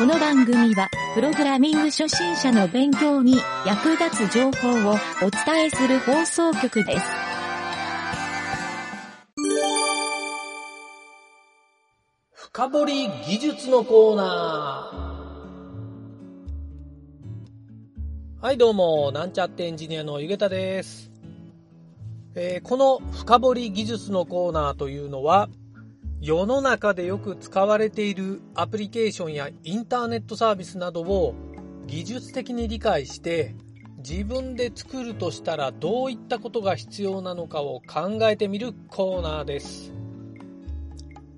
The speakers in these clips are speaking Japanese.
この番組は、プログラミング初心者の勉強に役立つ情報をお伝えする放送局です。深掘り技術のコーナー。はい、どうも、なんちゃってエンジニアのゆげたです。えーこの深掘り技術のコーナーというのは、世の中でよく使われているアプリケーションやインターネットサービスなどを技術的に理解して、自分で作るとしたらどういったことが必要なのかを考えてみるコーナーです。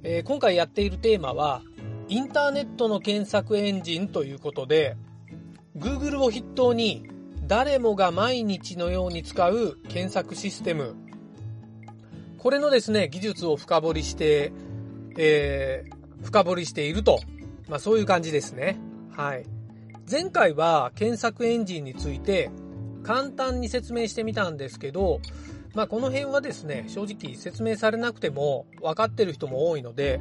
えー今回やっているテーマは、インターネットの検索エンジンということで、Google を筆頭に誰もが毎日のように使う検索システム、これのですね、技術を深掘りして、えー深掘りしていると、まあそういう感じですね。はい。前回は検索エンジンについて簡単に説明してみたんですけど、まあこの辺はですね、正直説明されなくても分かってる人も多いので、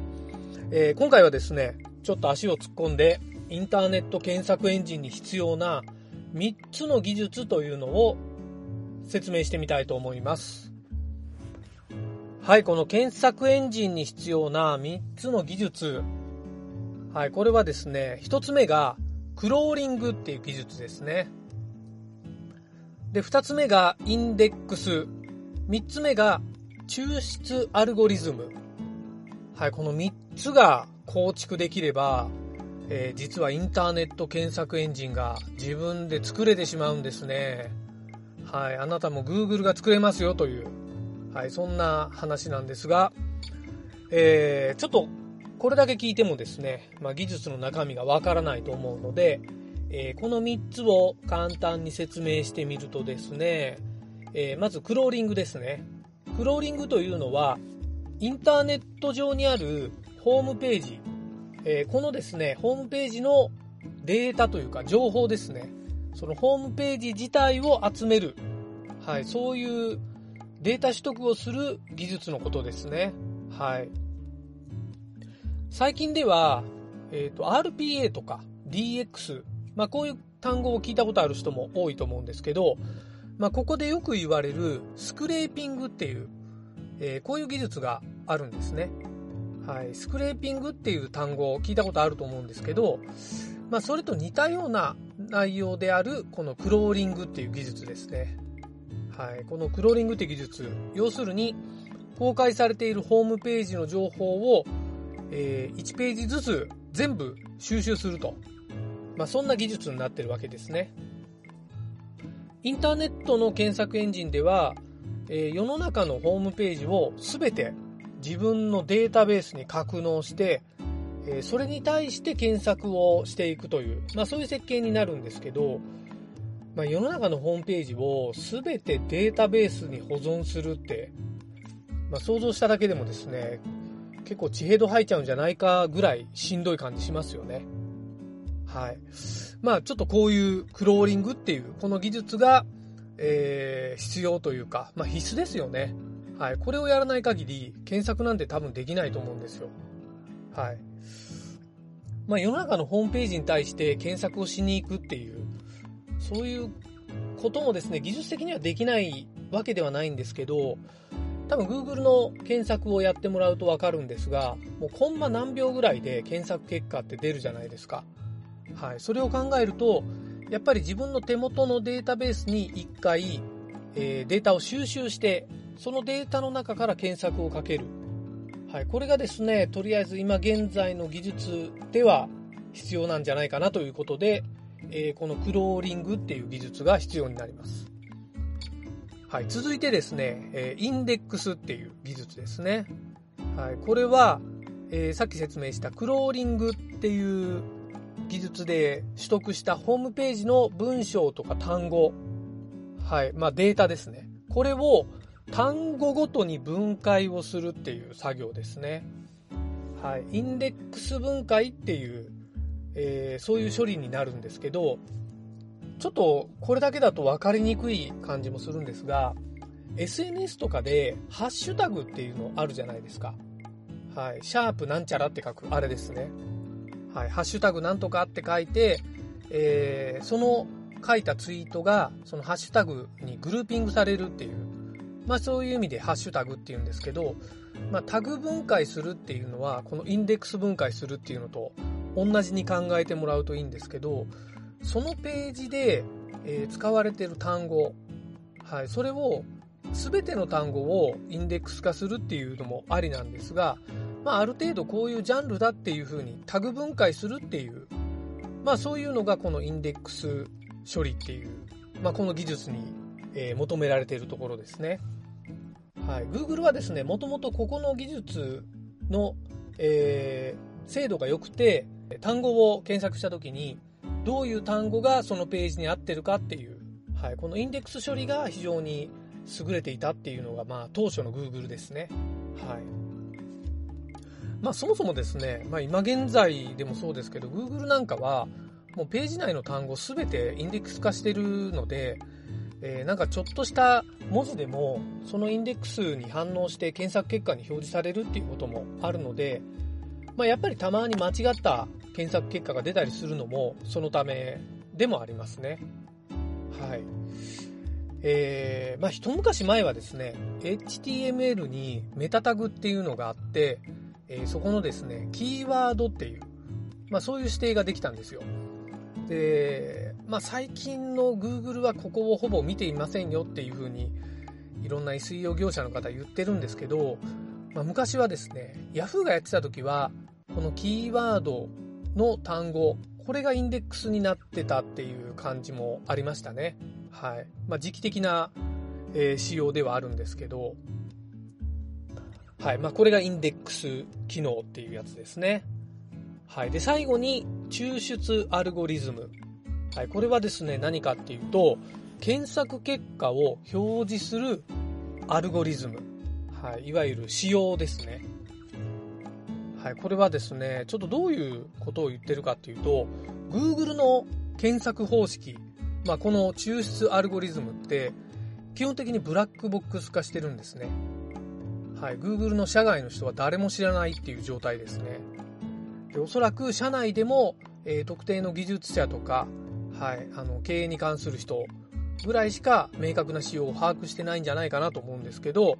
えー今回はですね、ちょっと足を突っ込んで、インターネット検索エンジンに必要な3つの技術というのを説明してみたいと思います。はい、この検索エンジンに必要な3つの技術。はい、これはですね、1つ目がクローリングっていう技術ですね。で、2つ目がインデックス。3つ目が抽出アルゴリズム。はい、この3つが構築できれば、えー実はインターネット検索エンジンが自分で作れてしまうんですね。はい、あなたも Google が作れますよという、はい、そんな話なんですが、えーちょっとこれだけ聞いてもですね、まあ、技術の中身がわからないと思うので、えーこの3つを簡単に説明してみるとですね、えーまずクローリングですね。クローリングというのは、インターネット上にあるホームページ、えーこのですね、ホームページのデータというか情報ですね、そのホームページ自体を集める、はい、そういうデータ取得をする技術のことですね。はい。最近では、えっ、と、RPA とか DX、まあこういう単語を聞いたことある人も多いと思うんですけど、まあここでよく言われるスクレーピングっていう、えーこういう技術があるんですね。はい。スクレーピングっていう単語を聞いたことあると思うんですけど、まあそれと似たような内容であるこのクローリングっていう技術ですね。はい。このクローリングって技術、要するに公開されているホームページの情報を、えー1ページずつ全部収集すると。まあそんな技術になってるわけですね。インターネットの検索エンジンでは、えー世の中のホームページを全て自分のデータベースに格納して、えーそれに対して検索をしていくという、まあそういう設計になるんですけど、まあ世の中のホームページを全てデータベースに保存するって、まあ想像しただけでもですね、結構地平度吐いちゃうんじゃないかぐらいしんどい感じしますよね。はい。まあちょっとこういうクローリングっていうこの技術が、えー必要というか、まあ必須ですよね。はい。これをやらない限り検索なんて多分できないと思うんですよ。はい。まあ世の中のホームページに対して検索をしに行くっていう、そういうこともですね、技術的にはできないわけではないんですけど、多分 Google の検索をやってもらうとわかるんですが、もうコンマ何秒ぐらいで検索結果って出るじゃないですか。はい。それを考えると、やっぱり自分の手元のデータベースに一回、えーデータを収集して、そのデータの中から検索をかける。はい。これがですね、とりあえず今現在の技術では必要なんじゃないかなということで、えーこのクローリングっていう技術が必要になります。はい。続いてですね、えインデックスっていう技術ですね。はい。これは、えーさっき説明したクローリングっていう技術で取得したホームページの文章とか単語、はい。まあデータですね。これを単語ごとに分解をするっていう作業ですね。はい。インデックス分解っていう、えーそういう処理になるんですけど、ちょっとこれだけだと分かりにくい感じもするんですが、SNS とかでハッシュタグっていうのあるじゃないですか。はい。シャープなんちゃらって書く、あれですね。はい、ハッシュタグなんとかって書いて、えー、その書いたツイートが、そのハッシュタグにグルーピングされるっていう、まあそういう意味でハッシュタグっていうんですけど、まあタグ分解するっていうのは、このインデックス分解するっていうのと同じに考えてもらうといいんですけど、そのページで、えー、使われている単語、はい、それを全ての単語をインデックス化するっていうのもありなんですが、まあ、ある程度こういうジャンルだっていうふうにタグ分解するっていう、まあ、そういうのがこのインデックス処理っていう、まあ、この技術に、えー、求められているところですね。はい、Google はですね、もともとここの技術の、えー、精度が良くて、単語を検索した時に、どういう単語がそのページに合ってるかっていう、はい、このインデックス処理が非常に優れていたっていうのが、まあ、当初の Google ですね。はい。まあ、そもそもですね、まあ、今現在でもそうですけど、Google なんかは、もうページ内の単語すべてインデックス化してるので、えー、なんかちょっとした文字でも、そのインデックスに反応して検索結果に表示されるっていうこともあるので、まあ、やっぱりたまに間違った検索結果が出たりするのも、そのためでもありますね。はい。えー、まあ、一昔前はですね、HTML にメタタグっていうのがあって、えー、そこのですね、キーワードっていう、まあ、そういう指定ができたんですよ。で、まあ、最近の Google はここをほぼ見ていませんよっていうふうに、いろんな SEO 業者の方言ってるんですけど、まあ、昔はですね、Yahoo がやってた時は、このキーワードの単語、これがインデックスになってたっていう感じもありましたね。はい。まあ、時期的な、えー、仕様ではあるんですけど、はい。まあ、これがインデックス機能っていうやつですね。はい。で、最後に、抽出アルゴリズム。はい。これはですね、何かっていうと、検索結果を表示するアルゴリズム。はい。いわゆる仕様ですね。はい。これはですね、ちょっとどういうことを言ってるかっていうと、Google の検索方式まあ、この抽出アルゴリズムって基本的にブラックボックス化してるんですね。はい、Google の社外の人は誰も知らないっていう状態ですね。でおそらく社内でも、えー、特定の技術者とか、はい、あの経営に関する人ぐらいしか明確な仕様を把握してないんじゃないかなと思うんですけど、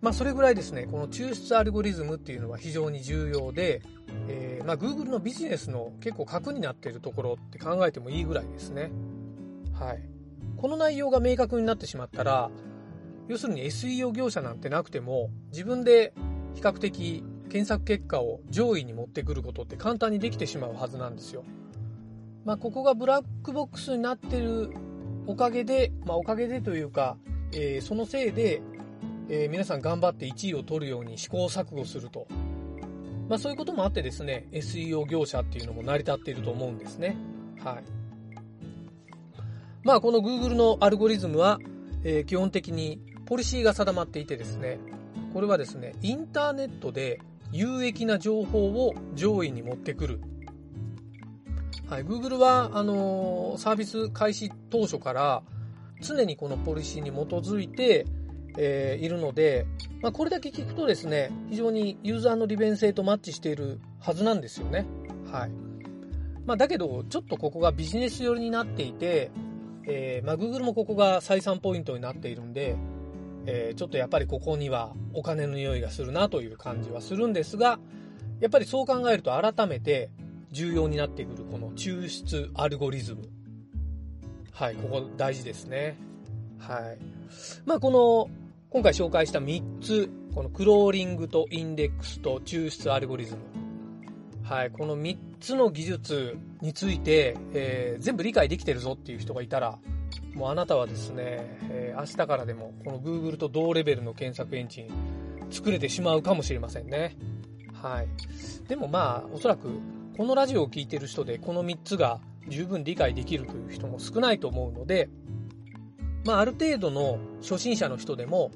まあ、それぐらいですね、この抽出アルゴリズムっていうのは非常に重要で、えー、まあ、Google のビジネスの結構核になっているところって考えてもいいぐらいですね。はい。この内容が明確になってしまったら、要するに SEO 業者なんてなくても、自分で比較的検索結果を上位に持ってくることって簡単にできてしまうはずなんですよ。まあ、ここがブラックボックスになってるおかげで、まあ、おかげでというか、えー、そのせいでえー、皆さん頑張って1位を取るように試行錯誤すると。まあそういうこともあってですね、SEO 業者っていうのも成り立っていると思うんですね。はい。まあこの Google のアルゴリズムは、えー、基本的にポリシーが定まっていてですね、これはですね、インターネットで有益な情報を上位に持ってくる。はい、Google は、あのー、サービス開始当初から常にこのポリシーに基づいて、えー、いるので、まあ、これだけ聞くとですね、非常にユーザーの利便性とマッチしているはずなんですよね。はい。まあ、だけど、ちょっとここがビジネス寄りになっていて、えー、まあ、Google もここが採算ポイントになっているんで、えー、ちょっとやっぱりここにはお金の匂いがするなという感じはするんですが、やっぱりそう考えると改めて重要になってくるこの抽出アルゴリズム。はい、ここ大事ですね。はい。まあ、この今回紹介した3つ、このクローリングとインデックスと抽出アルゴリズム。はい、この3つの技術について、えー、全部理解できてるぞっていう人がいたら、もうあなたはですね、えー、明日からでもこの Google と同レベルの検索エンジン作れてしまうかもしれませんね。はい。でもまあ、おそらくこのラジオを聴いてる人でこの3つが十分理解できるという人も少ないと思うので、まあ、ある程度の初心者の人でも、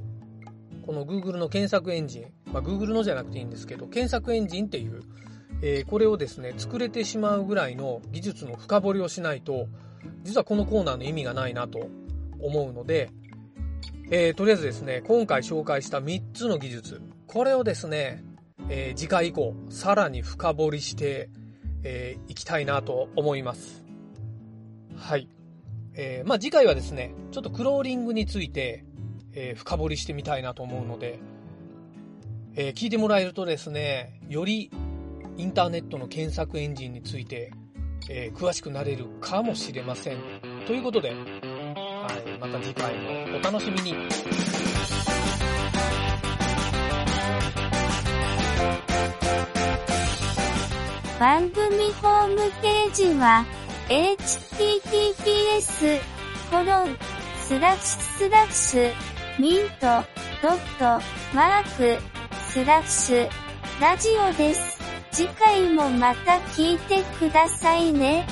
この Google の検索エンジン、まあ、Google のじゃなくていいんですけど、検索エンジンっていう、えー、これをですね、作れてしまうぐらいの技術の深掘りをしないと、実はこのコーナーの意味がないなと思うので、えー、とりあえずですね、今回紹介した3つの技術、これをですね、えー、次回以降、さらに深掘りして、えー、いきたいなと思います。はい。えー、まあ次回はですね、ちょっとクローリングについて、えー、深掘りしてみたいなと思うので、えー、聞いてもらえるとですね、よりインターネットの検索エンジンについて、えー、詳しくなれるかもしれません。ということで、はい、また次回もお楽しみに。番組ホームページは、https コロンスラッシュスミントドットマークスラッシュラジオです。次回もまた聞いてくださいね。